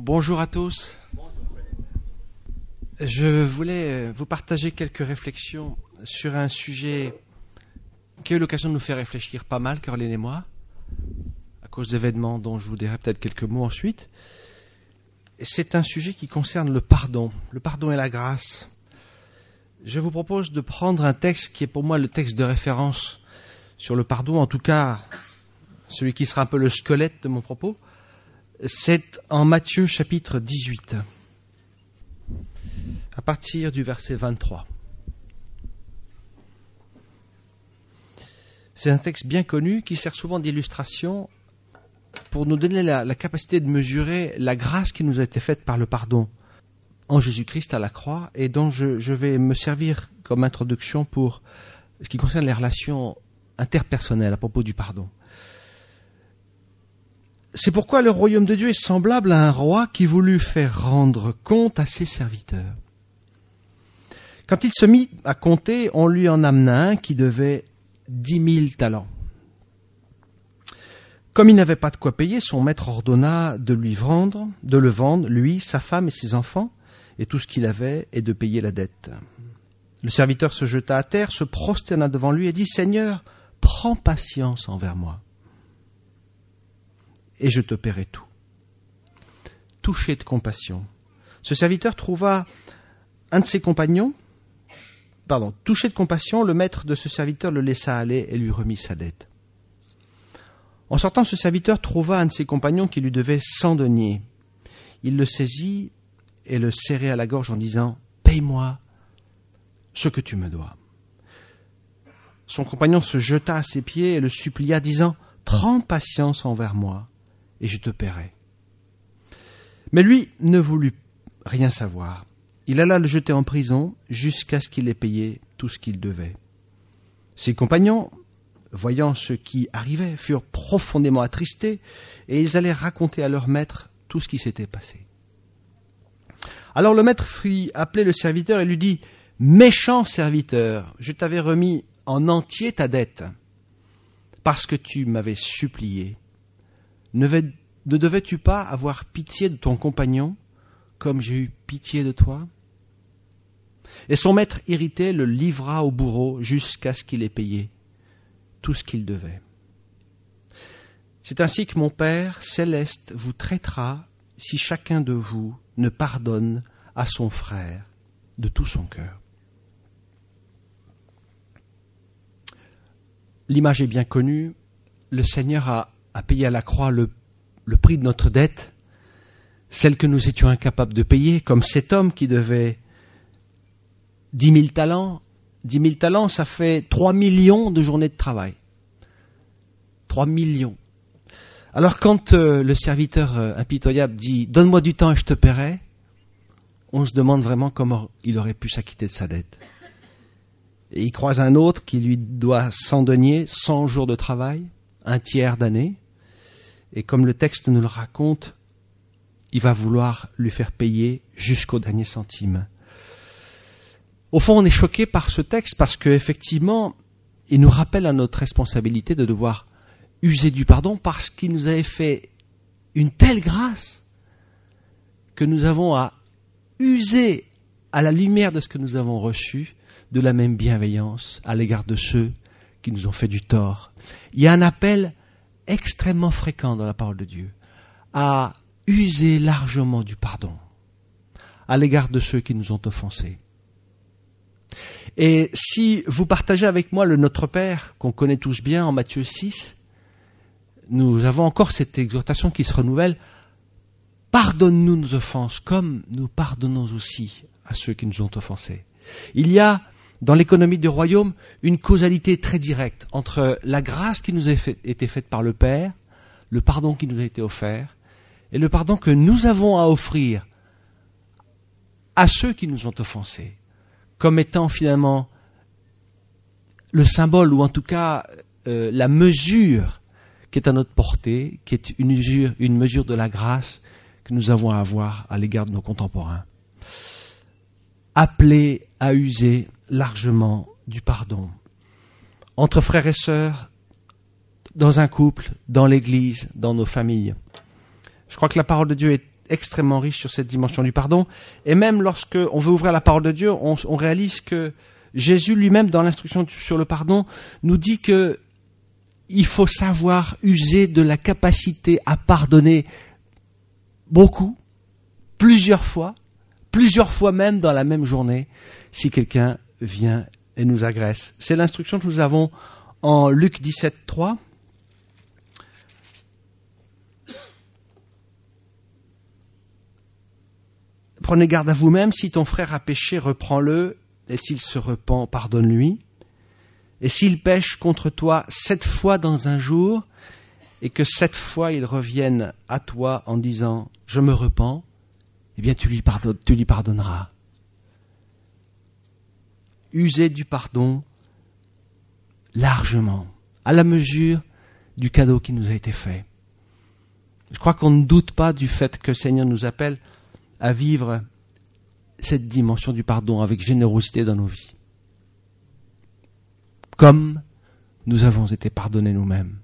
bonjour à tous. Je voulais vous partager quelques réflexions sur un sujet qui a eu l'occasion de nous faire réfléchir pas mal, Caroline et moi, à cause d'événements dont je vous dirai peut-être quelques mots ensuite. C'est un sujet qui concerne le pardon, le pardon et la grâce. Je vous propose de prendre un texte qui est pour moi le texte de référence sur le pardon, en tout cas celui qui sera un peu le squelette de mon propos. C'est en Matthieu chapitre 18, à partir du verset 23. C'est un texte bien connu qui sert souvent d'illustration pour nous donner la, capacité de mesurer la grâce qui nous a été faite par le pardon en Jésus-Christ à la croix et dont je, je, vais me servir comme introduction pour ce qui concerne les relations interpersonnelles à propos du pardon. C'est pourquoi le royaume de Dieu est semblable à un roi qui voulut faire rendre compte à ses serviteurs. Quand il se mit à compter, on lui en amena un qui devait dix mille talents. Comme il n'avait pas de quoi payer, son maître ordonna de lui vendre, de le vendre, lui, sa femme et ses enfants, et tout ce qu'il avait, et de payer la dette. Le serviteur se jeta à terre, se prosterna devant lui et dit Seigneur, prends patience envers moi, et je te paierai tout. Touché de compassion, ce serviteur trouva un de ses compagnons, pardon, touché de compassion, le maître de ce serviteur le laissa aller et lui remit sa dette. En sortant, ce serviteur trouva un de ses compagnons qui lui devait cent deniers. Il le saisit et le serrait à la gorge en disant Paye-moi ce que tu me dois. Son compagnon se jeta à ses pieds et le supplia, disant Prends patience envers moi, et je te paierai. Mais lui ne voulut rien savoir. Il alla le jeter en prison jusqu'à ce qu'il ait payé tout ce qu'il devait. Ses compagnons voyant ce qui arrivait, furent profondément attristés, et ils allaient raconter à leur maître tout ce qui s'était passé. Alors le maître fit appeler le serviteur et lui dit Méchant serviteur, je t'avais remis en entier ta dette, parce que tu m'avais supplié. Ne, devais-tu pas avoir pitié de ton compagnon, comme j'ai eu pitié de toi? Et son maître irrité le livra au bourreau jusqu'à ce qu'il ait payé tout ce qu'il devait. C'est ainsi que mon Père céleste vous traitera si chacun de vous ne pardonne à son frère de tout son cœur. L'image est bien connue. Le Seigneur a, payé à la croix le, prix de notre dette, celle que nous étions incapables de payer, comme cet homme qui devait dix mille talents 10 000 talents, ça fait 3 millions de journées de travail. 3 millions. Alors quand euh, le serviteur euh, impitoyable dit Donne-moi du temps et je te paierai, on se demande vraiment comment il aurait pu s'acquitter de sa dette. Et il croise un autre qui lui doit 100 deniers, 100 jours de travail, un tiers d'année. Et comme le texte nous le raconte, il va vouloir lui faire payer jusqu'au dernier centime. Au fond, on est choqué par ce texte parce qu'effectivement, il nous rappelle à notre responsabilité de devoir user du pardon parce qu'il nous avait fait une telle grâce que nous avons à user à la lumière de ce que nous avons reçu de la même bienveillance à l'égard de ceux qui nous ont fait du tort. Il y a un appel extrêmement fréquent dans la parole de Dieu à user largement du pardon à l'égard de ceux qui nous ont offensés. Et si vous partagez avec moi le Notre Père, qu'on connaît tous bien en Matthieu 6, nous avons encore cette exhortation qui se renouvelle. Pardonne-nous nos offenses comme nous pardonnons aussi à ceux qui nous ont offensés. Il y a dans l'économie du royaume une causalité très directe entre la grâce qui nous a été faite par le Père, le pardon qui nous a été offert, et le pardon que nous avons à offrir à ceux qui nous ont offensés comme étant finalement le symbole, ou en tout cas euh, la mesure qui est à notre portée, qui est une mesure, une mesure de la grâce que nous avons à avoir à l'égard de nos contemporains. Appelés à user largement du pardon. Entre frères et sœurs, dans un couple, dans l'Église, dans nos familles. Je crois que la parole de Dieu est extrêmement riche sur cette dimension du pardon. Et même lorsque on veut ouvrir la parole de Dieu, on, réalise que Jésus lui-même, dans l'instruction sur le pardon, nous dit que il faut savoir user de la capacité à pardonner beaucoup, plusieurs fois, plusieurs fois même dans la même journée, si quelqu'un vient et nous agresse. C'est l'instruction que nous avons en Luc 17, 3. Prenez garde à vous-même, si ton frère a péché, reprends-le, et s'il se repent, pardonne-lui. Et s'il pêche contre toi sept fois dans un jour, et que sept fois il revienne à toi en disant Je me repens, eh bien tu lui, tu lui pardonneras. Usez du pardon largement, à la mesure du cadeau qui nous a été fait. Je crois qu'on ne doute pas du fait que le Seigneur nous appelle à vivre cette dimension du pardon avec générosité dans nos vies. Comme nous avons été pardonnés nous-mêmes.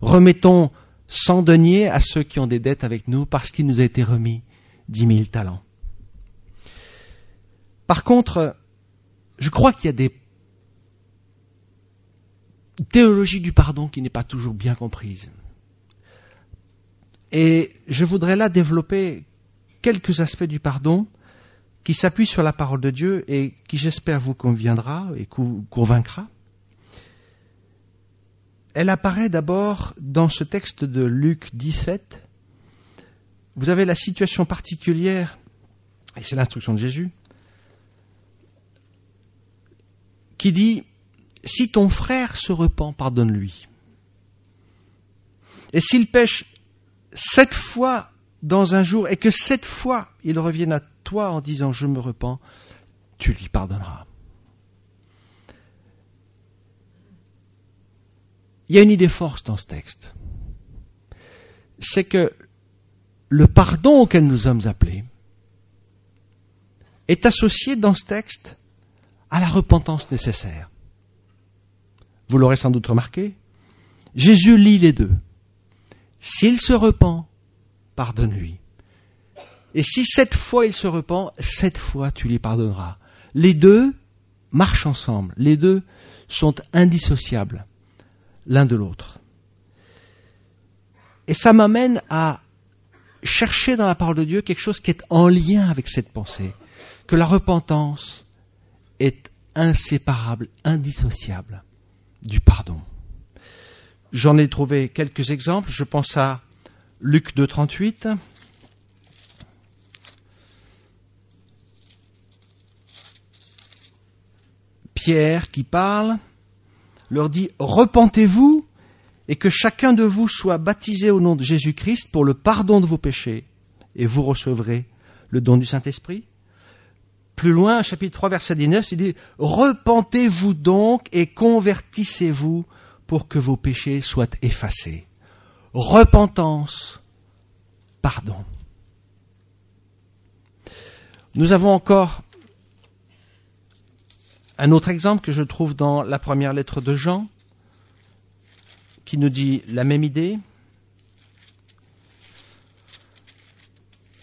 Remettons sans denier à ceux qui ont des dettes avec nous parce qu'il nous a été remis dix mille talents. Par contre, je crois qu'il y a des théologies du pardon qui n'est pas toujours bien comprise. Et je voudrais là développer quelques aspects du pardon qui s'appuie sur la parole de Dieu et qui, j'espère, vous conviendra et convaincra. Elle apparaît d'abord dans ce texte de Luc 17. Vous avez la situation particulière, et c'est l'instruction de Jésus, qui dit, si ton frère se repent, pardonne-lui. Et s'il pêche sept fois dans un jour et que sept fois il revienne à toi en disant je me repens, tu lui pardonneras. Il y a une idée forte dans ce texte. C'est que le pardon auquel nous sommes appelés est associé dans ce texte à la repentance nécessaire. Vous l'aurez sans doute remarqué, Jésus lit les deux. S'il se repent, pardonne-lui. Et si cette fois il se repent, cette fois tu lui pardonneras. Les deux marchent ensemble, les deux sont indissociables l'un de l'autre. Et ça m'amène à chercher dans la parole de Dieu quelque chose qui est en lien avec cette pensée, que la repentance est inséparable, indissociable du pardon. J'en ai trouvé quelques exemples, je pense à Luc 2.38. Pierre qui parle leur dit Repentez-vous et que chacun de vous soit baptisé au nom de Jésus-Christ pour le pardon de vos péchés, et vous recevrez le don du Saint-Esprit. Plus loin, chapitre 3, verset 19, il dit Repentez-vous donc et convertissez-vous pour que vos péchés soient effacés repentance, pardon. Nous avons encore un autre exemple que je trouve dans la première lettre de Jean, qui nous dit la même idée.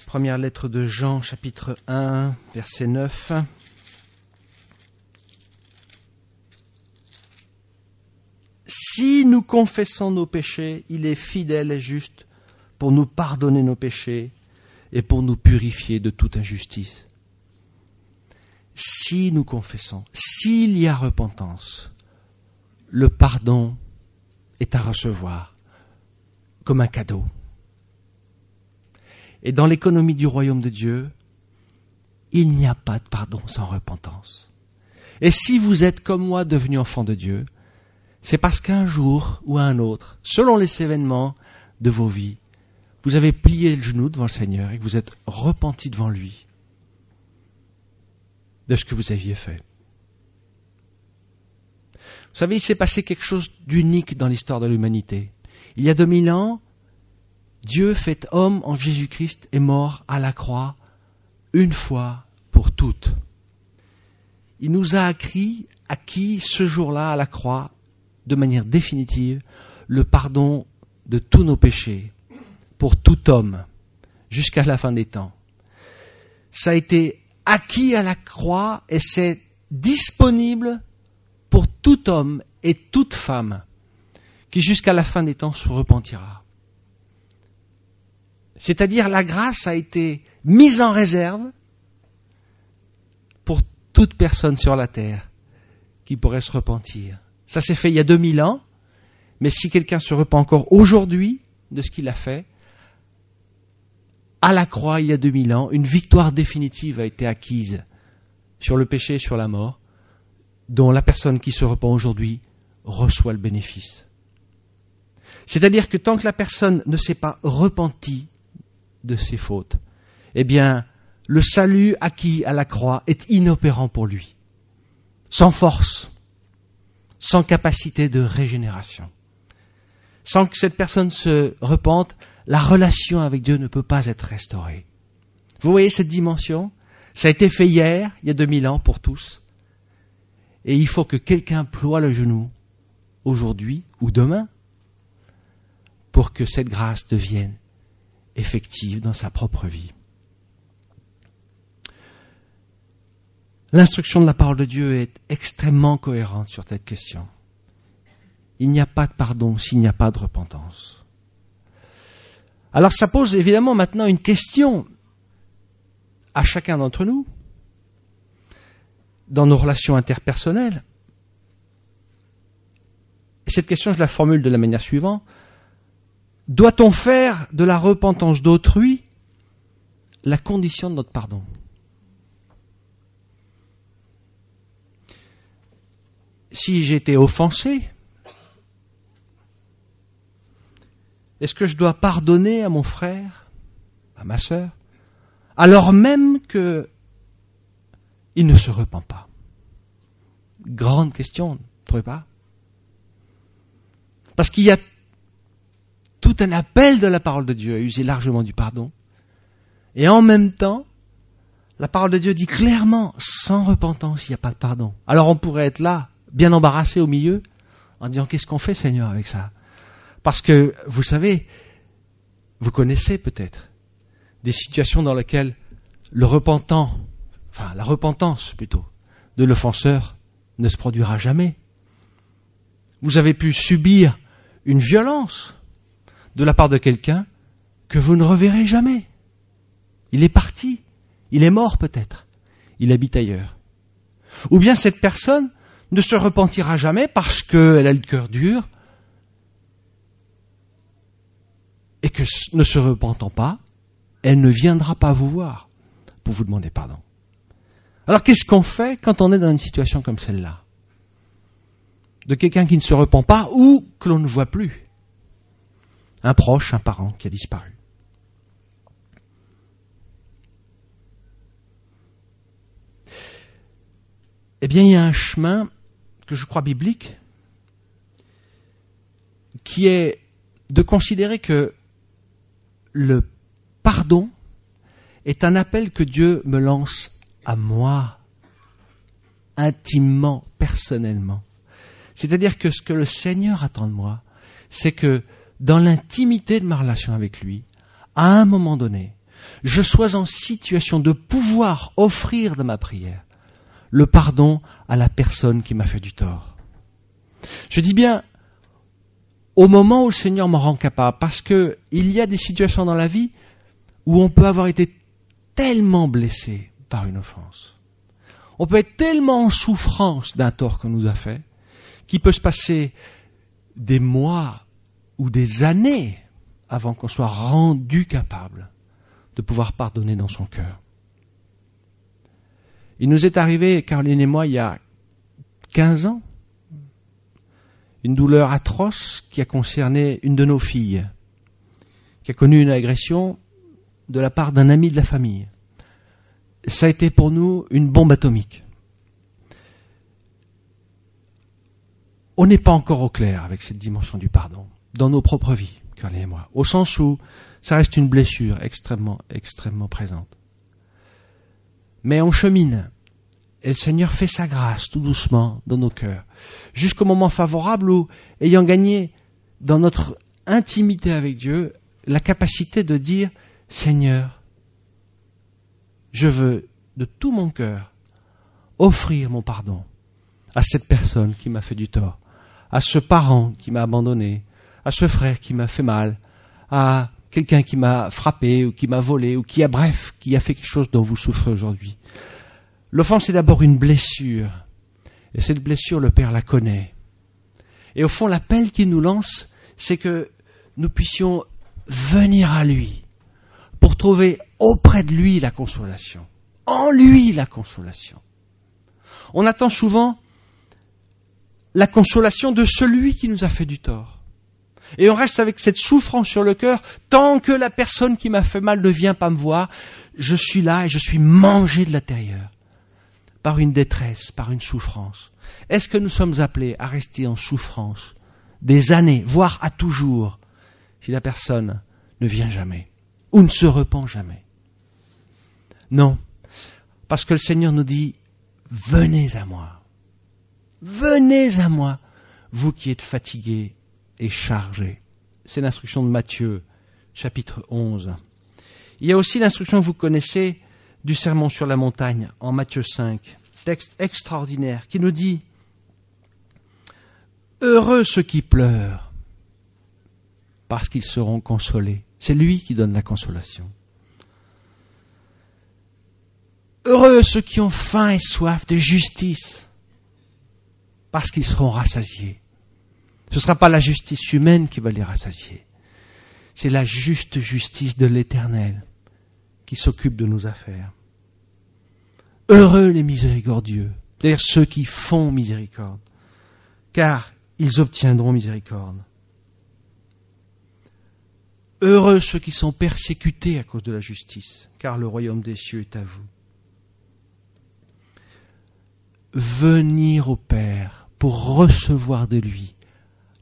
Première lettre de Jean, chapitre 1, verset 9. si nous confessons nos péchés, il est fidèle et juste pour nous pardonner nos péchés et pour nous purifier de toute injustice. Si nous confessons, s'il y a repentance, le pardon est à recevoir comme un cadeau. Et dans l'économie du royaume de Dieu, il n'y a pas de pardon sans repentance. Et si vous êtes comme moi devenu enfant de Dieu, c'est parce qu'un jour ou un autre, selon les événements de vos vies, vous avez plié le genou devant le Seigneur et que vous êtes repenti devant lui de ce que vous aviez fait. Vous savez, il s'est passé quelque chose d'unique dans l'histoire de l'humanité. Il y a deux mille ans, Dieu fait homme en Jésus-Christ est mort à la croix une fois pour toutes. Il nous a acquis, acquis ce jour-là à la croix de manière définitive le pardon de tous nos péchés pour tout homme, jusqu'à la fin des temps. Ça a été acquis à la croix et c'est disponible pour tout homme et toute femme qui jusqu'à la fin des temps se repentira. C'est-à-dire la grâce a été mise en réserve pour toute personne sur la terre qui pourrait se repentir. Ça s'est fait il y a 2000 ans, mais si quelqu'un se repent encore aujourd'hui de ce qu'il a fait, à la croix il y a 2000 ans, une victoire définitive a été acquise sur le péché et sur la mort, dont la personne qui se repent aujourd'hui reçoit le bénéfice. C'est-à-dire que tant que la personne ne s'est pas repentie de ses fautes, eh bien, le salut acquis à la croix est inopérant pour lui, sans force, sans capacité de régénération. Sans que cette personne se repente, la relation avec Dieu ne peut pas être restaurée. Vous voyez cette dimension? Ça a été fait hier, il y a 2000 ans pour tous. Et il faut que quelqu'un ploie le genou aujourd'hui ou demain pour que cette grâce devienne effective dans sa propre vie. L'instruction de la parole de Dieu est extrêmement cohérente sur cette question. Il n'y a pas de pardon s'il n'y a pas de repentance. Alors ça pose évidemment maintenant une question à chacun d'entre nous dans nos relations interpersonnelles. Et cette question, je la formule de la manière suivante. Doit-on faire de la repentance d'autrui la condition de notre pardon? Si été offensé, est-ce que je dois pardonner à mon frère, à ma sœur, alors même que il ne se repent pas? Grande question, ne trouvez pas? Parce qu'il y a tout un appel de la parole de Dieu à user largement du pardon. Et en même temps, la parole de Dieu dit clairement, sans repentance, il n'y a pas de pardon. Alors on pourrait être là, bien embarrassé au milieu, en disant, qu'est-ce qu'on fait Seigneur avec ça? Parce que, vous savez, vous connaissez peut-être des situations dans lesquelles le repentant, enfin la repentance plutôt, de l'offenseur ne se produira jamais. Vous avez pu subir une violence, de la part de quelqu'un que vous ne reverrez jamais. Il est parti, il est mort peut-être, il habite ailleurs. Ou bien cette personne ne se repentira jamais parce qu'elle a le cœur dur et que ne se repentant pas, elle ne viendra pas vous voir pour vous demander pardon. Alors qu'est-ce qu'on fait quand on est dans une situation comme celle-là? De quelqu'un qui ne se repent pas ou que l'on ne voit plus un proche, un parent qui a disparu. Eh bien, il y a un chemin que je crois biblique qui est de considérer que le pardon est un appel que Dieu me lance à moi, intimement, personnellement. C'est-à-dire que ce que le Seigneur attend de moi, c'est que dans l'intimité de ma relation avec lui, à un moment donné, je sois en situation de pouvoir offrir de ma prière le pardon à la personne qui m'a fait du tort. Je dis bien au moment où le Seigneur m'en rend capable, parce que il y a des situations dans la vie où on peut avoir été tellement blessé par une offense. On peut être tellement en souffrance d'un tort qu'on nous a fait, qu'il peut se passer des mois, ou des années avant qu'on soit rendu capable de pouvoir pardonner dans son cœur. Il nous est arrivé, Caroline et moi, il y a 15 ans, une douleur atroce qui a concerné une de nos filles, qui a connu une agression de la part d'un ami de la famille. Ça a été pour nous une bombe atomique. On n'est pas encore au clair avec cette dimension du pardon dans nos propres vies, Carly et moi, au sens où ça reste une blessure extrêmement, extrêmement présente. Mais on chemine, et le Seigneur fait sa grâce tout doucement dans nos cœurs, jusqu'au moment favorable où, ayant gagné dans notre intimité avec Dieu, la capacité de dire Seigneur, je veux de tout mon cœur offrir mon pardon à cette personne qui m'a fait du tort, à ce parent qui m'a abandonné, à ce frère qui m'a fait mal, à quelqu'un qui m'a frappé ou qui m'a volé ou qui a bref, qui a fait quelque chose dont vous souffrez aujourd'hui. L'offense est d'abord une blessure. Et cette blessure, le Père la connaît. Et au fond, l'appel qu'il nous lance, c'est que nous puissions venir à lui pour trouver auprès de lui la consolation. En lui la consolation. On attend souvent la consolation de celui qui nous a fait du tort. Et on reste avec cette souffrance sur le cœur tant que la personne qui m'a fait mal ne vient pas me voir. Je suis là et je suis mangé de l'intérieur par une détresse, par une souffrance. Est-ce que nous sommes appelés à rester en souffrance des années, voire à toujours, si la personne ne vient jamais ou ne se repent jamais? Non, parce que le Seigneur nous dit, venez à moi, venez à moi, vous qui êtes fatigués et chargés. C'est l'instruction de Matthieu, chapitre 11. Il y a aussi l'instruction que vous connaissez du sermon sur la montagne en Matthieu 5, texte extraordinaire qui nous dit Heureux ceux qui pleurent, parce qu'ils seront consolés. C'est lui qui donne la consolation. Heureux ceux qui ont faim et soif de justice, parce qu'ils seront rassasiés. Ce ne sera pas la justice humaine qui va les rassasier, c'est la juste justice de l'Éternel qui s'occupe de nos affaires. Heureux les miséricordieux, c'est-à-dire ceux qui font miséricorde, car ils obtiendront miséricorde. Heureux ceux qui sont persécutés à cause de la justice, car le royaume des cieux est à vous. Venir au Père pour recevoir de lui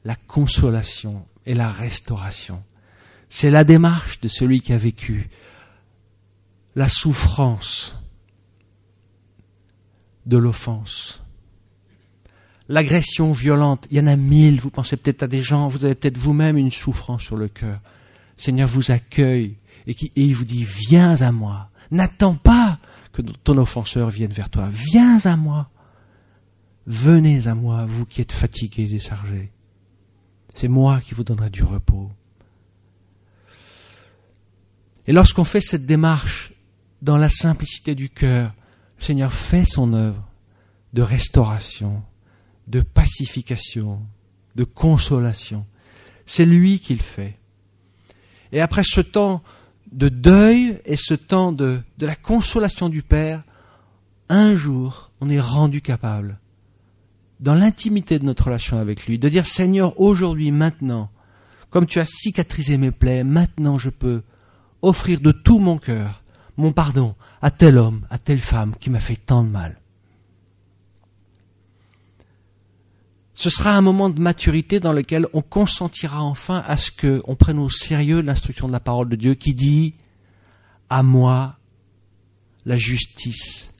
la consolation et la restauration. C'est la démarche de celui qui a vécu la souffrance de l'offense, l'agression violente, il y en a mille, vous pensez peut-être à des gens, vous avez peut-être vous-même une souffrance sur le cœur. Seigneur vous accueille et, et il vous dit, viens à moi. N'attends pas que ton offenseur vienne vers toi. Viens à moi. Venez à moi, vous qui êtes fatigués et chargés. C'est moi qui vous donnerai du repos. Et lorsqu'on fait cette démarche dans la simplicité du cœur, le Seigneur fait son œuvre de restauration, de pacification, de consolation. C'est lui qui le fait. Et après ce temps de deuil et ce temps de, de la consolation du Père, un jour, on est rendu capable, dans l'intimité de notre relation avec lui, de dire Seigneur, aujourd'hui, maintenant, comme tu as cicatrisé mes plaies, maintenant je peux offrir de tout mon cœur mon pardon à tel homme, à telle femme qui m'a fait tant de mal. ce sera un moment de maturité dans lequel on consentira enfin à ce qu'on prenne au sérieux l'instruction de la parole de Dieu qui dit à moi la justice,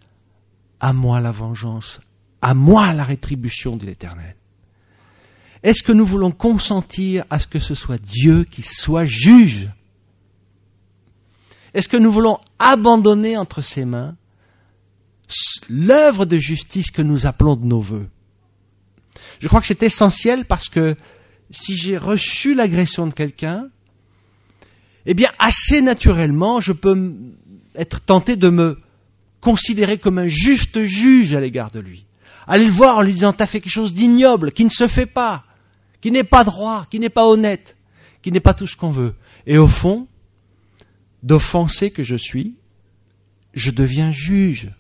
à moi la vengeance, à moi la rétribution de l'Éternel. Est-ce que nous voulons consentir à ce que ce soit Dieu qui soit juge? Est-ce que nous voulons abandonner entre ses mains l'œuvre de justice que nous appelons de nos voeux? Je crois que c'est essentiel parce que si j'ai reçu l'agression de quelqu'un, eh bien, assez naturellement, je peux être tenté de me considérer comme un juste juge à l'égard de lui. Aller le voir en lui disant, t'as fait quelque chose d'ignoble, qui ne se fait pas, qui n'est pas droit, qui n'est pas honnête, qui n'est pas tout ce qu'on veut. Et au fond, d'offenser que je suis, je deviens juge.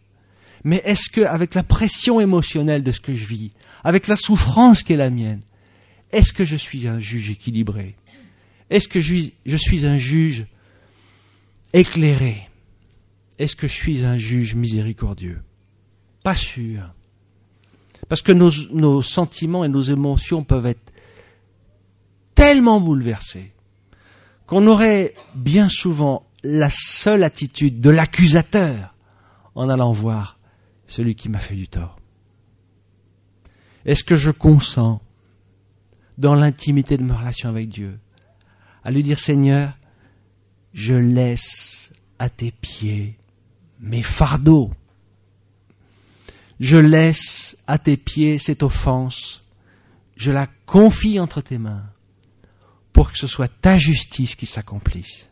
Mais est-ce que, avec la pression émotionnelle de ce que je vis, avec la souffrance qui est la mienne, est-ce que je suis un juge équilibré? Est-ce que je suis un juge éclairé? Est-ce que je suis un juge miséricordieux? Pas sûr. Parce que nos, sentiments et nos émotions peuvent être tellement bouleversés qu'on aurait bien souvent la seule attitude de l'accusateur en allant voir celui qui m'a fait du tort. Est-ce que je consens dans l'intimité de ma relation avec Dieu à lui dire Seigneur, je laisse à tes pieds mes fardeaux? Je laisse à tes pieds cette offense, je la confie entre tes mains pour que ce soit ta justice qui s'accomplisse.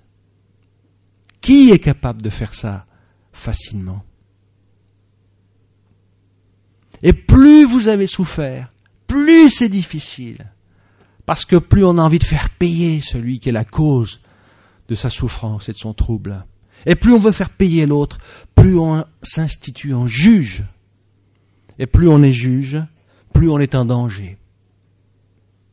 Qui est capable de faire ça facilement? Et plus vous avez souffert, plus c'est difficile, parce que plus on a envie de faire payer celui qui est la cause de sa souffrance et de son trouble. Et plus on veut faire payer l'autre, plus on s'institue en juge. Et plus on est juge, plus on est en danger.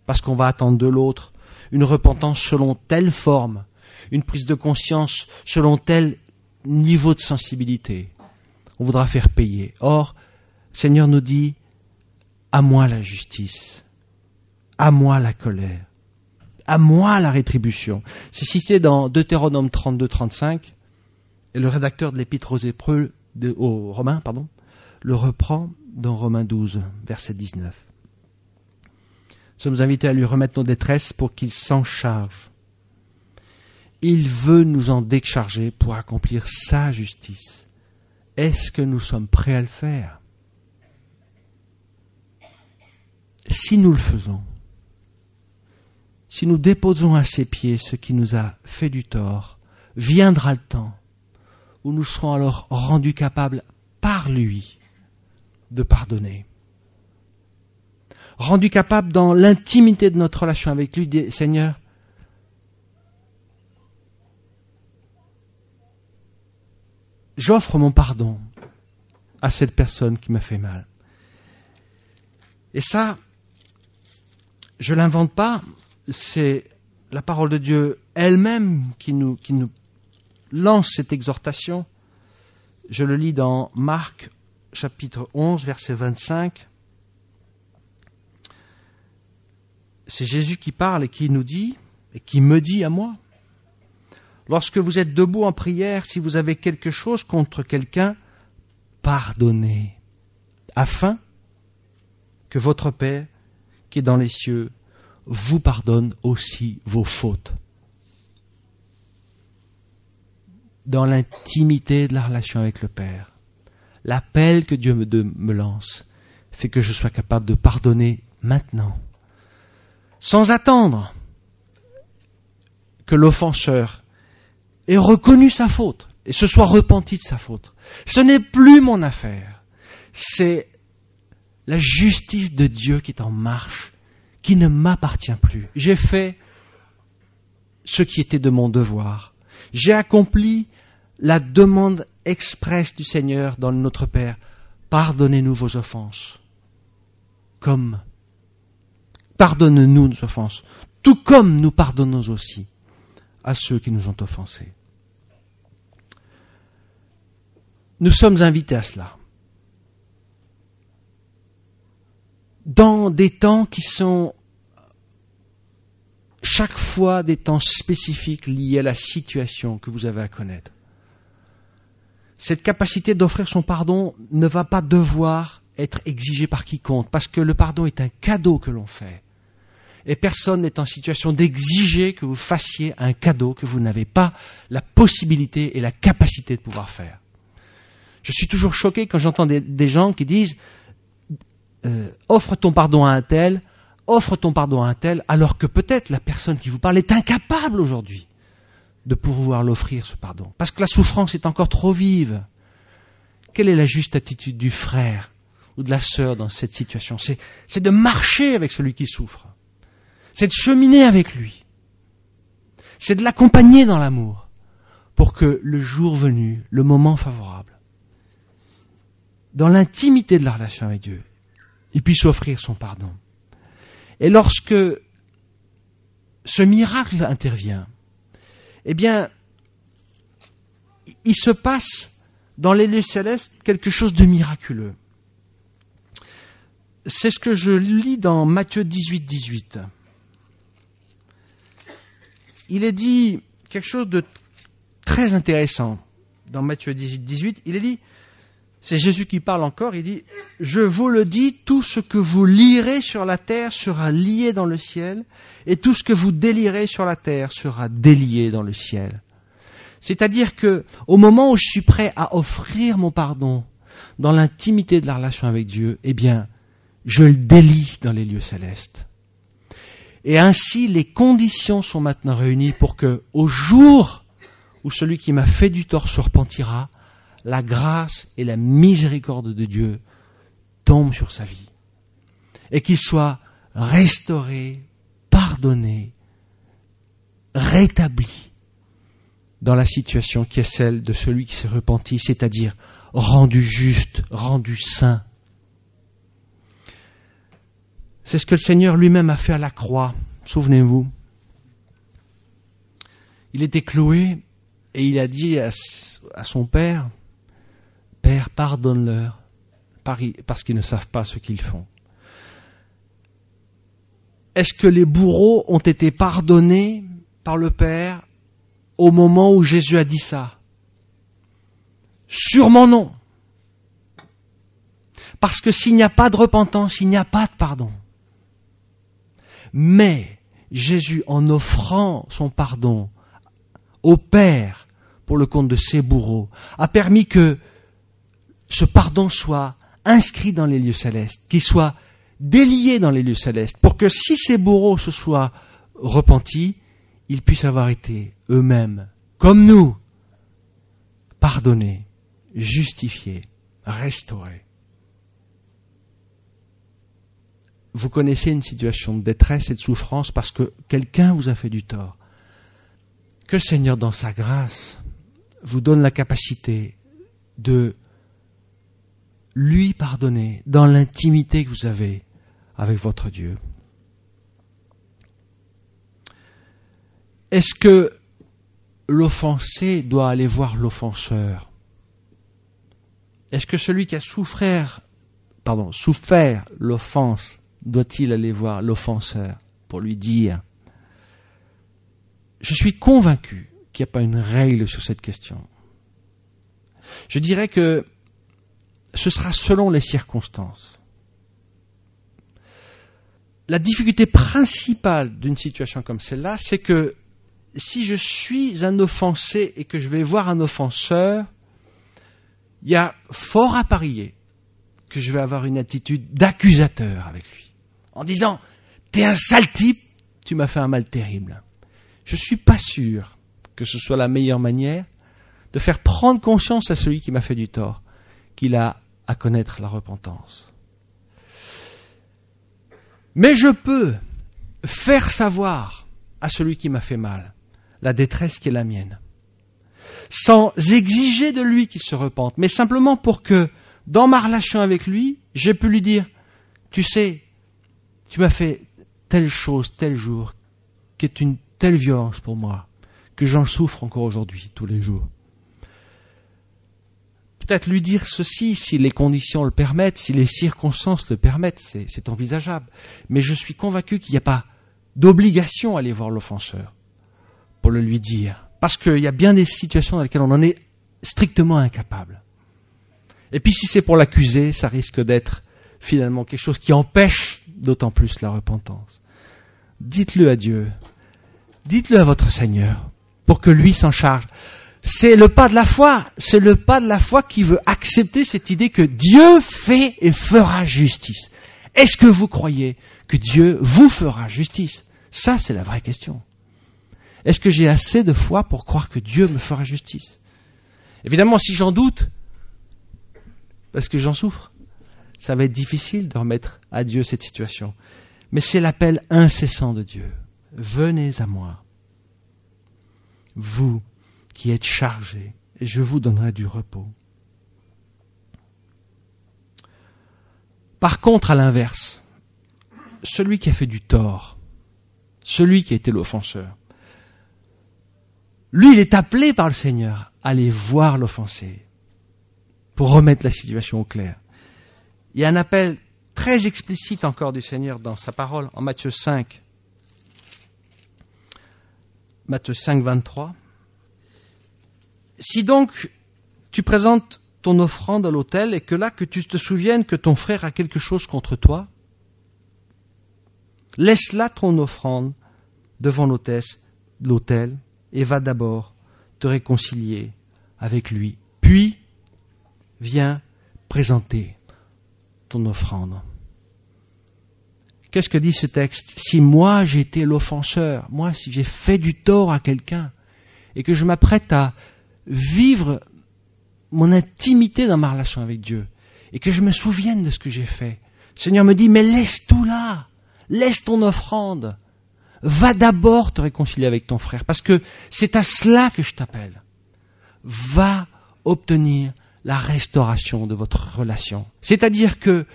Parce qu'on va attendre de l'autre une repentance selon telle forme, une prise de conscience selon tel niveau de sensibilité. On voudra faire payer. Or, Seigneur nous dit, à moi la justice, à moi la colère, à moi la rétribution. C'est cité dans Deutéronome 32, 35, et le rédacteur de l'épître aux aux Romains, pardon, le reprend dans Romains 12, verset 19. Nous sommes invités à lui remettre nos détresses pour qu'il s'en charge. Il veut nous en décharger pour accomplir sa justice. Est-ce que nous sommes prêts à le faire? Si nous le faisons, si nous déposons à ses pieds ce qui nous a fait du tort, viendra le temps où nous serons alors rendus capables par lui de pardonner rendu capable dans l'intimité de notre relation avec lui, Seigneur, j'offre mon pardon à cette personne qui m'a fait mal. Et ça, je l'invente pas, c'est la parole de Dieu elle-même qui nous, qui nous lance cette exhortation. Je le lis dans Marc chapitre 11, verset 25. c'est Jésus qui parle et qui nous dit, et qui me dit à moi, lorsque vous êtes debout en prière, si vous avez quelque chose contre quelqu'un, pardonnez, afin que votre Père, qui est dans les cieux, vous pardonne aussi vos fautes. Dans l'intimité de la relation avec le Père, l'appel que Dieu me, lance, c'est que je sois capable de pardonner maintenant sans attendre que l'offenseur ait reconnu sa faute et se soit repenti de sa faute. Ce n'est plus mon affaire. C'est la justice de Dieu qui est en marche, qui ne m'appartient plus. J'ai fait ce qui était de mon devoir. J'ai accompli la demande expresse du Seigneur dans notre Père. Pardonnez-nous vos offenses, comme Pardonne-nous nos offenses, tout comme nous pardonnons aussi à ceux qui nous ont offensés. Nous sommes invités à cela. Dans des temps qui sont chaque fois des temps spécifiques liés à la situation que vous avez à connaître. Cette capacité d'offrir son pardon ne va pas devoir être exigée par quiconque, parce que le pardon est un cadeau que l'on fait et personne n'est en situation d'exiger que vous fassiez un cadeau que vous n'avez pas la possibilité et la capacité de pouvoir faire. Je suis toujours choqué quand j'entends des, gens qui disent euh, offre ton pardon à un tel, offre ton pardon à un tel, alors que peut-être la personne qui vous parle est incapable aujourd'hui de pouvoir l'offrir ce pardon, parce que la souffrance est encore trop vive. Quelle est la juste attitude du frère ou de la sœur dans cette situation? C'est de marcher avec celui qui souffre c'est de cheminer avec lui. C'est de l'accompagner dans l'amour pour que le jour venu, le moment favorable, dans l'intimité de la relation avec Dieu, il puisse offrir son pardon. Et lorsque ce miracle intervient, eh bien, il se passe dans les lieux célestes quelque chose de miraculeux. C'est ce que je lis dans Matthieu 18, 18 il est dit quelque chose de très intéressant dans Matthieu 18, 18. Il est dit, c'est Jésus qui parle encore, il dit, je vous le dis, tout ce que vous lirez sur la terre sera lié dans le ciel, et tout ce que vous délirez sur la terre sera délié dans le ciel. C'est-à-dire que au moment où je suis prêt à offrir mon pardon dans l'intimité de la relation avec Dieu, eh bien, je le délie dans les lieux célestes. Et ainsi, les conditions sont maintenant réunies pour que, au jour où celui qui m'a fait du tort se repentira, la grâce et la miséricorde de Dieu tombent sur sa vie. Et qu'il soit restauré, pardonné, rétabli dans la situation qui est celle de celui qui s'est repenti, c'est-à-dire rendu juste, rendu saint. C'est ce que le Seigneur lui-même a fait à la croix, souvenez-vous. Il était cloué et il a dit à, son Père, Père, pardonne-leur, parce qu'ils ne savent pas ce qu'ils font. Est-ce que les bourreaux ont été pardonnés par le Père au moment où Jésus a dit ça? Sûrement non. Parce que s'il n'y a pas de repentance, il n'y a pas de pardon. Mais Jésus, en offrant son pardon au Père pour le compte de ses bourreaux, a permis que ce pardon soit inscrit dans les lieux célestes, qu'il soit délié dans les lieux célestes, pour que si ces bourreaux se soient repentis, ils puissent avoir été eux-mêmes, comme nous, pardonnés, justifiés, restaurés. Vous connaissez une situation de détresse et de souffrance parce que quelqu'un vous a fait du tort. Que le Seigneur, dans sa grâce, vous donne la capacité de lui pardonner dans l'intimité que vous avez avec votre Dieu. Est-ce que l'offensé doit aller voir l'offenseur? Est-ce que celui qui a souffert, pardon, souffert l'offense doit-il aller voir l'offenseur pour lui dire Je suis convaincu qu'il n'y a pas une règle sur cette question. Je dirais que ce sera selon les circonstances. La difficulté principale d'une situation comme celle-là, c'est que si je suis un offensé et que je vais voir un offenseur, il y a fort à parier que je vais avoir une attitude d'accusateur avec lui, en disant T'es un sale type, tu m'as fait un mal terrible. Je ne suis pas sûr que ce soit la meilleure manière de faire prendre conscience à celui qui m'a fait du tort qu'il a à connaître la repentance. Mais je peux faire savoir à celui qui m'a fait mal la détresse qui est la mienne, sans exiger de lui qu'il se repente, mais simplement pour que, dans ma relation avec lui, j'ai pu lui dire, tu sais, tu m'as fait telle chose, tel jour, qui est une telle violence pour moi, que j'en souffre encore aujourd'hui, tous les jours. Peut-être lui dire ceci si les conditions le permettent, si les circonstances le permettent, c'est envisageable. Mais je suis convaincu qu'il n'y a pas d'obligation à aller voir l'offenseur pour le lui dire. Parce qu'il y a bien des situations dans lesquelles on en est strictement incapable. Et puis si c'est pour l'accuser, ça risque d'être finalement quelque chose qui empêche d'autant plus la repentance. Dites-le à Dieu. Dites-le à votre Seigneur pour que lui s'en charge. C'est le pas de la foi. C'est le pas de la foi qui veut accepter cette idée que Dieu fait et fera justice. Est-ce que vous croyez que Dieu vous fera justice? Ça, c'est la vraie question. Est-ce que j'ai assez de foi pour croire que Dieu me fera justice? Évidemment, si j'en doute, parce que j'en souffre, ça va être difficile de remettre à Dieu cette situation. Mais c'est l'appel incessant de Dieu. Venez à moi, vous qui êtes chargés, et je vous donnerai du repos. Par contre, à l'inverse, celui qui a fait du tort, celui qui a été l'offenseur, lui, il est appelé par le Seigneur à aller voir l'offensé pour remettre la situation au clair. Il y a un appel très explicite encore du Seigneur dans sa parole en Matthieu 5. Matthieu 5, 23. Si donc tu présentes ton offrande à l'autel et que là que tu te souviennes que ton frère a quelque chose contre toi, laisse là ton offrande devant l'hôtesse, l'autel, et va d'abord te réconcilier avec lui. Puis, viens présenter ton offrande. Qu'est-ce que dit ce texte? Si moi été l'offenseur, moi si j'ai fait du tort à quelqu'un, et que je m'apprête à vivre mon intimité dans ma relation avec Dieu, et que je me souvienne de ce que j'ai fait, le Seigneur me dit, mais laisse tout là, laisse ton offrande, va d'abord te réconcilier avec ton frère, parce que c'est à cela que je t'appelle. Va obtenir la restauration de votre relation. C'est-à-dire que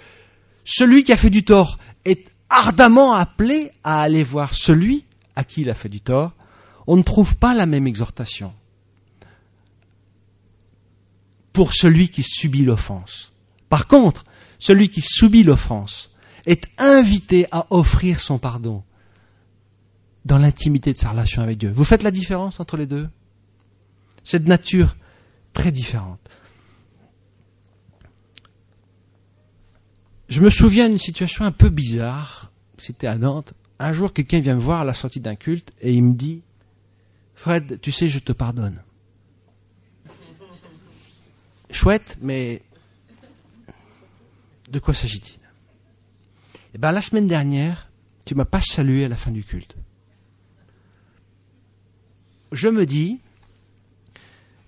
celui qui a fait du tort est ardemment appelé à aller voir celui à qui il a fait du tort. On ne trouve pas la même exhortation pour celui qui subit l'offense. Par contre, celui qui subit l'offense est invité à offrir son pardon dans l'intimité de sa relation avec Dieu. Vous faites la différence entre les deux? C'est de nature très différente. Je me souviens d'une situation un peu bizarre. C'était à Nantes. Un jour, quelqu'un vient me voir à la sortie d'un culte et il me dit Fred, tu sais, je te pardonne. Chouette, mais de quoi s'agit-il? Eh bien, la semaine dernière, tu m'as pas salué à la fin du culte. Je me dis,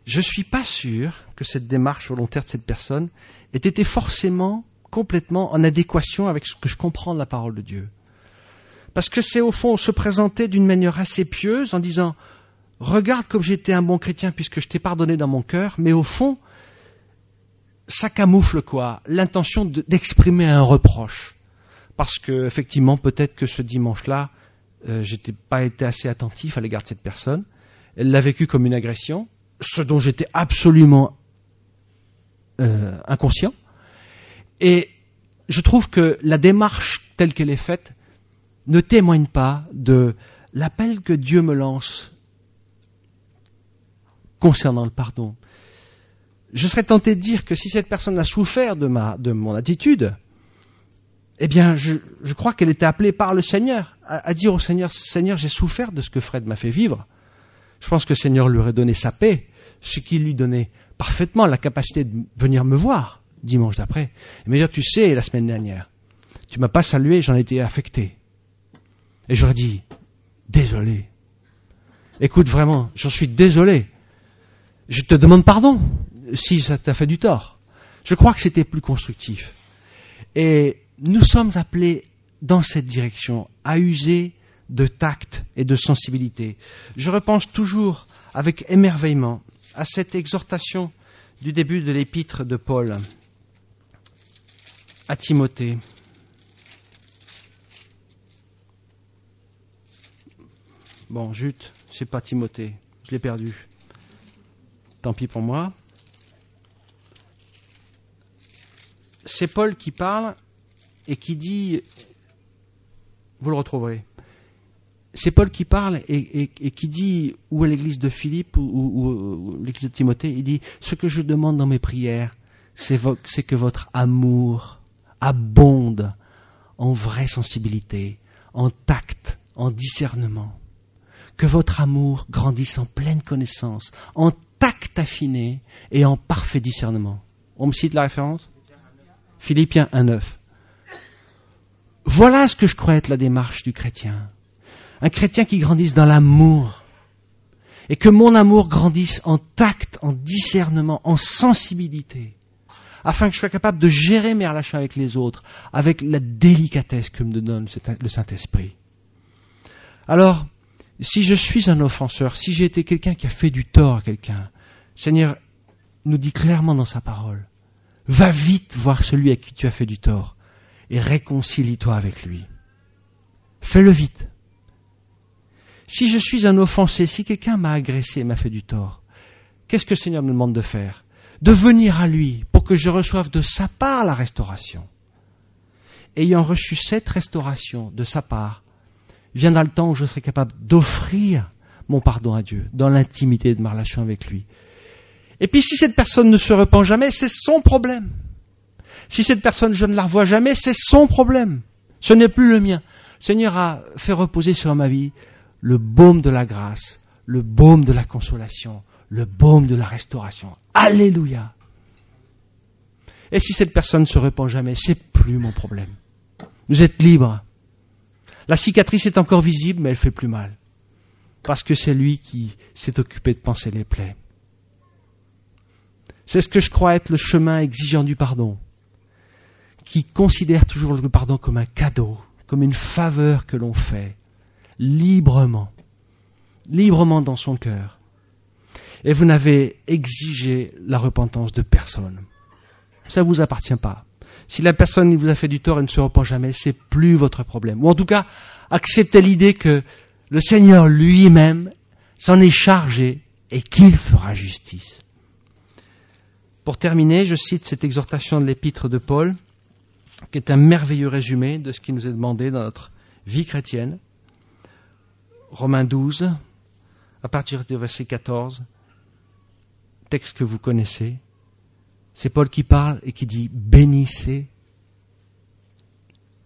je suis pas sûr que cette démarche volontaire de cette personne ait été forcément complètement en adéquation avec ce que je comprends de la parole de Dieu. Parce que c'est au fond se présenter d'une manière assez pieuse en disant Regarde comme j'étais un bon chrétien puisque je t'ai pardonné dans mon cœur, mais au fond, ça camoufle quoi? L'intention d'exprimer un reproche. Parce que, effectivement, peut-être que ce dimanche-là, euh, j'étais pas été assez attentif à l'égard de cette personne. Elle l'a vécu comme une agression, ce dont j'étais absolument euh, inconscient. Et je trouve que la démarche telle qu'elle est faite ne témoigne pas de l'appel que Dieu me lance concernant le pardon. Je serais tenté de dire que si cette personne a souffert de, ma, de mon attitude, eh bien, je, je crois qu'elle était appelée par le Seigneur à, dire au Seigneur, Seigneur, j'ai souffert de ce que Fred m'a fait vivre. Je pense que le Seigneur lui aurait donné sa paix, ce qui lui donnait parfaitement la capacité de venir me voir dimanche d'après. Il m'a dit, tu sais, la semaine dernière, tu m'as pas salué, j'en étais affecté. Et j'aurais dit, désolé. Écoute, vraiment, j'en suis désolé. Je te demande pardon si ça t'a fait du tort. Je crois que c'était plus constructif. Et nous sommes appelés dans cette direction à user de tact et de sensibilité. Je repense toujours avec émerveillement à cette exhortation du début de l'épître de Paul à Timothée. Bon, jute, c'est pas Timothée, je l'ai perdu. Tant pis pour moi. C'est Paul qui parle et qui dit, vous le retrouverez, c'est Paul qui parle et, qui dit, ou à l'église de Philippe ou, ou l'église de Timothée, il dit, ce que je demande dans mes prières, c'est que votre amour abonde en vraie sensibilité, en tact, en discernement. Que votre amour grandisse en pleine connaissance, en tact affiné et en parfait discernement. On me cite la référence? Philippiens 1.9. Voilà ce que je crois être la démarche du chrétien. Un chrétien qui grandisse dans l'amour. Et que mon amour grandisse en tact, en discernement, en sensibilité afin que je sois capable de gérer mes relations avec les autres avec la délicatesse que me donne le Saint-Esprit. Alors, si je suis un offenseur, si j'ai été quelqu'un qui a fait du tort à quelqu'un, Seigneur nous dit clairement dans sa parole, va vite voir celui à qui tu as fait du tort et réconcilie-toi avec lui. Fais-le vite. Si je suis un offensé, si quelqu'un m'a agressé et m'a fait du tort, qu'est-ce que le Seigneur me demande de faire? De venir à lui pour que je reçoive de sa part la restauration. Ayant reçu cette restauration de sa part, viendra le temps où je serai capable d'offrir mon pardon à Dieu, dans l'intimité de ma relation avec lui. Et puis si cette personne ne se repent jamais, c'est son problème. Si cette personne, je ne la revois jamais, c'est son problème. Ce n'est plus le mien. Seigneur a fait reposer sur ma vie le baume de la grâce, le baume de la consolation, le baume de la restauration. Alléluia. Et si cette personne ne se repent jamais, c'est plus mon problème. Vous êtes libre. La cicatrice est encore visible, mais elle fait plus mal. Parce que c'est lui qui s'est occupé de penser les plaies. C'est ce que je crois être le chemin exigeant du pardon, qui considère toujours le pardon comme un cadeau, comme une faveur que l'on fait, librement, librement dans son cœur. Et vous n'avez exigé la repentance de personne. Ça ne vous appartient pas. Si la personne vous a fait du tort et ne se repent jamais, c'est plus votre problème. Ou en tout cas, acceptez l'idée que le Seigneur lui-même s'en est chargé et qu'il fera justice. Pour terminer, je cite cette exhortation de l'épître de Paul, qui est un merveilleux résumé de ce qui nous est demandé dans notre vie chrétienne. Romains 12, à partir du verset 14, texte que vous connaissez. C'est Paul qui parle et qui dit Bénissez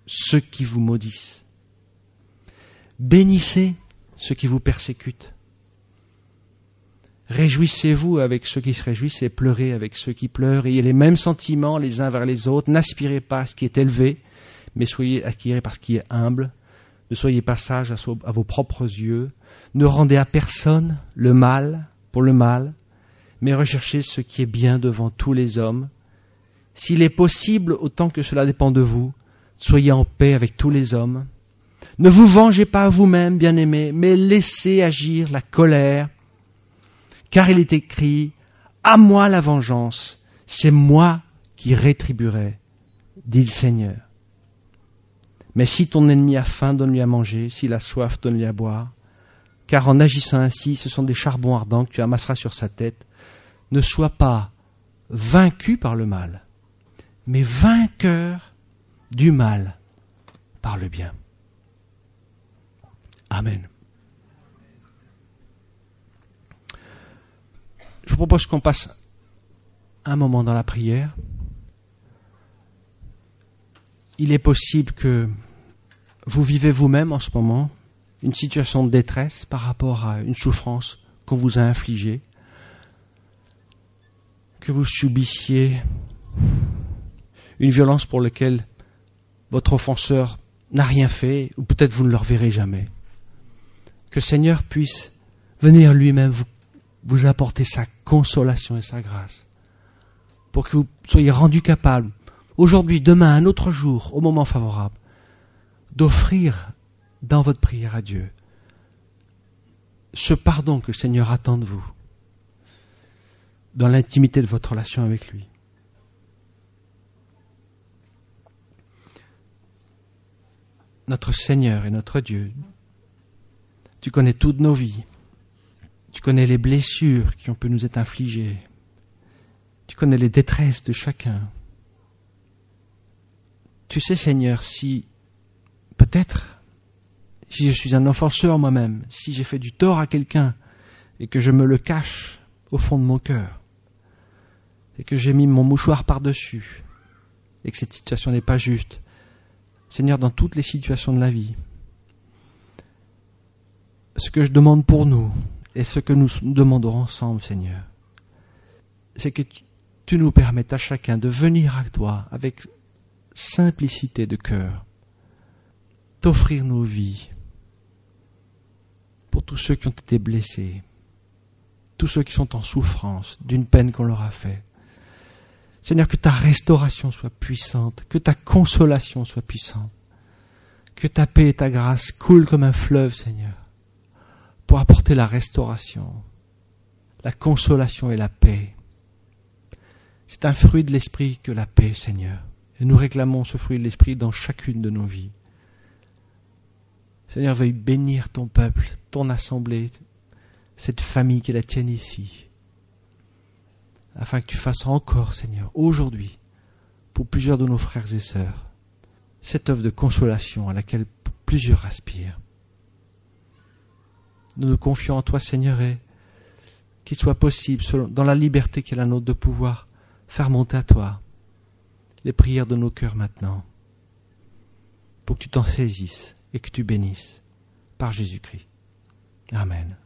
ceux qui vous maudissent. Bénissez ceux qui vous persécutent. Réjouissez-vous avec ceux qui se réjouissent et pleurez avec ceux qui pleurent. Ayez les mêmes sentiments les uns vers les autres. N'aspirez pas à ce qui est élevé, mais soyez acquérés par ce qui est humble. Ne soyez pas sages à vos propres yeux. Ne rendez à personne le mal pour le mal, mais recherchez ce qui est bien devant tous les hommes. S'il est possible, autant que cela dépend de vous, soyez en paix avec tous les hommes. Ne vous vengez pas vous-même, bien-aimés, mais laissez agir la colère car il est écrit, à moi la vengeance, c'est moi qui rétribuerai, dit le Seigneur. Mais si ton ennemi a faim, donne-lui à manger, s'il a soif, donne-lui à boire, car en agissant ainsi, ce sont des charbons ardents que tu amasseras sur sa tête. Ne sois pas vaincu par le mal, mais vainqueur du mal par le bien. Amen. Je vous propose qu'on passe un moment dans la prière. Il est possible que vous vivez vous-même en ce moment une situation de détresse par rapport à une souffrance qu'on vous a infligée, que vous subissiez une violence pour laquelle votre offenseur n'a rien fait, ou peut-être vous ne le reverrez jamais. Que le Seigneur puisse venir lui-même vous vous apporter sa consolation et sa grâce, pour que vous soyez rendus capables, aujourd'hui, demain, un autre jour, au moment favorable, d'offrir dans votre prière à Dieu ce pardon que le Seigneur attend de vous, dans l'intimité de votre relation avec lui. Notre Seigneur et notre Dieu, tu connais toutes nos vies. Tu connais les blessures qui ont pu nous être infligées. Tu connais les détresses de chacun. Tu sais, Seigneur, si peut-être, si je suis un offenseur moi-même, si j'ai fait du tort à quelqu'un et que je me le cache au fond de mon cœur, et que j'ai mis mon mouchoir par-dessus, et que cette situation n'est pas juste, Seigneur, dans toutes les situations de la vie, ce que je demande pour nous, et ce que nous demandons ensemble, Seigneur, c'est que tu nous permettes à chacun de venir à toi avec simplicité de cœur, t'offrir nos vies pour tous ceux qui ont été blessés, tous ceux qui sont en souffrance d'une peine qu'on leur a faite. Seigneur, que ta restauration soit puissante, que ta consolation soit puissante, que ta paix et ta grâce coulent comme un fleuve, Seigneur pour apporter la restauration, la consolation et la paix. C'est un fruit de l'esprit que la paix, Seigneur. Et nous réclamons ce fruit de l'esprit dans chacune de nos vies. Seigneur, veuille bénir ton peuple, ton assemblée, cette famille qui la tienne ici, afin que tu fasses encore, Seigneur, aujourd'hui, pour plusieurs de nos frères et sœurs, cette œuvre de consolation à laquelle plusieurs aspirent. Nous nous confions en toi, Seigneur, et qu'il soit possible, dans la liberté qui est la nôtre, de pouvoir faire monter à toi les prières de nos cœurs maintenant, pour que tu t'en saisisses et que tu bénisses par Jésus-Christ. Amen.